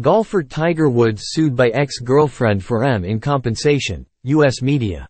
Golfer Tiger Woods sued by ex-girlfriend for M in compensation, U.S. media.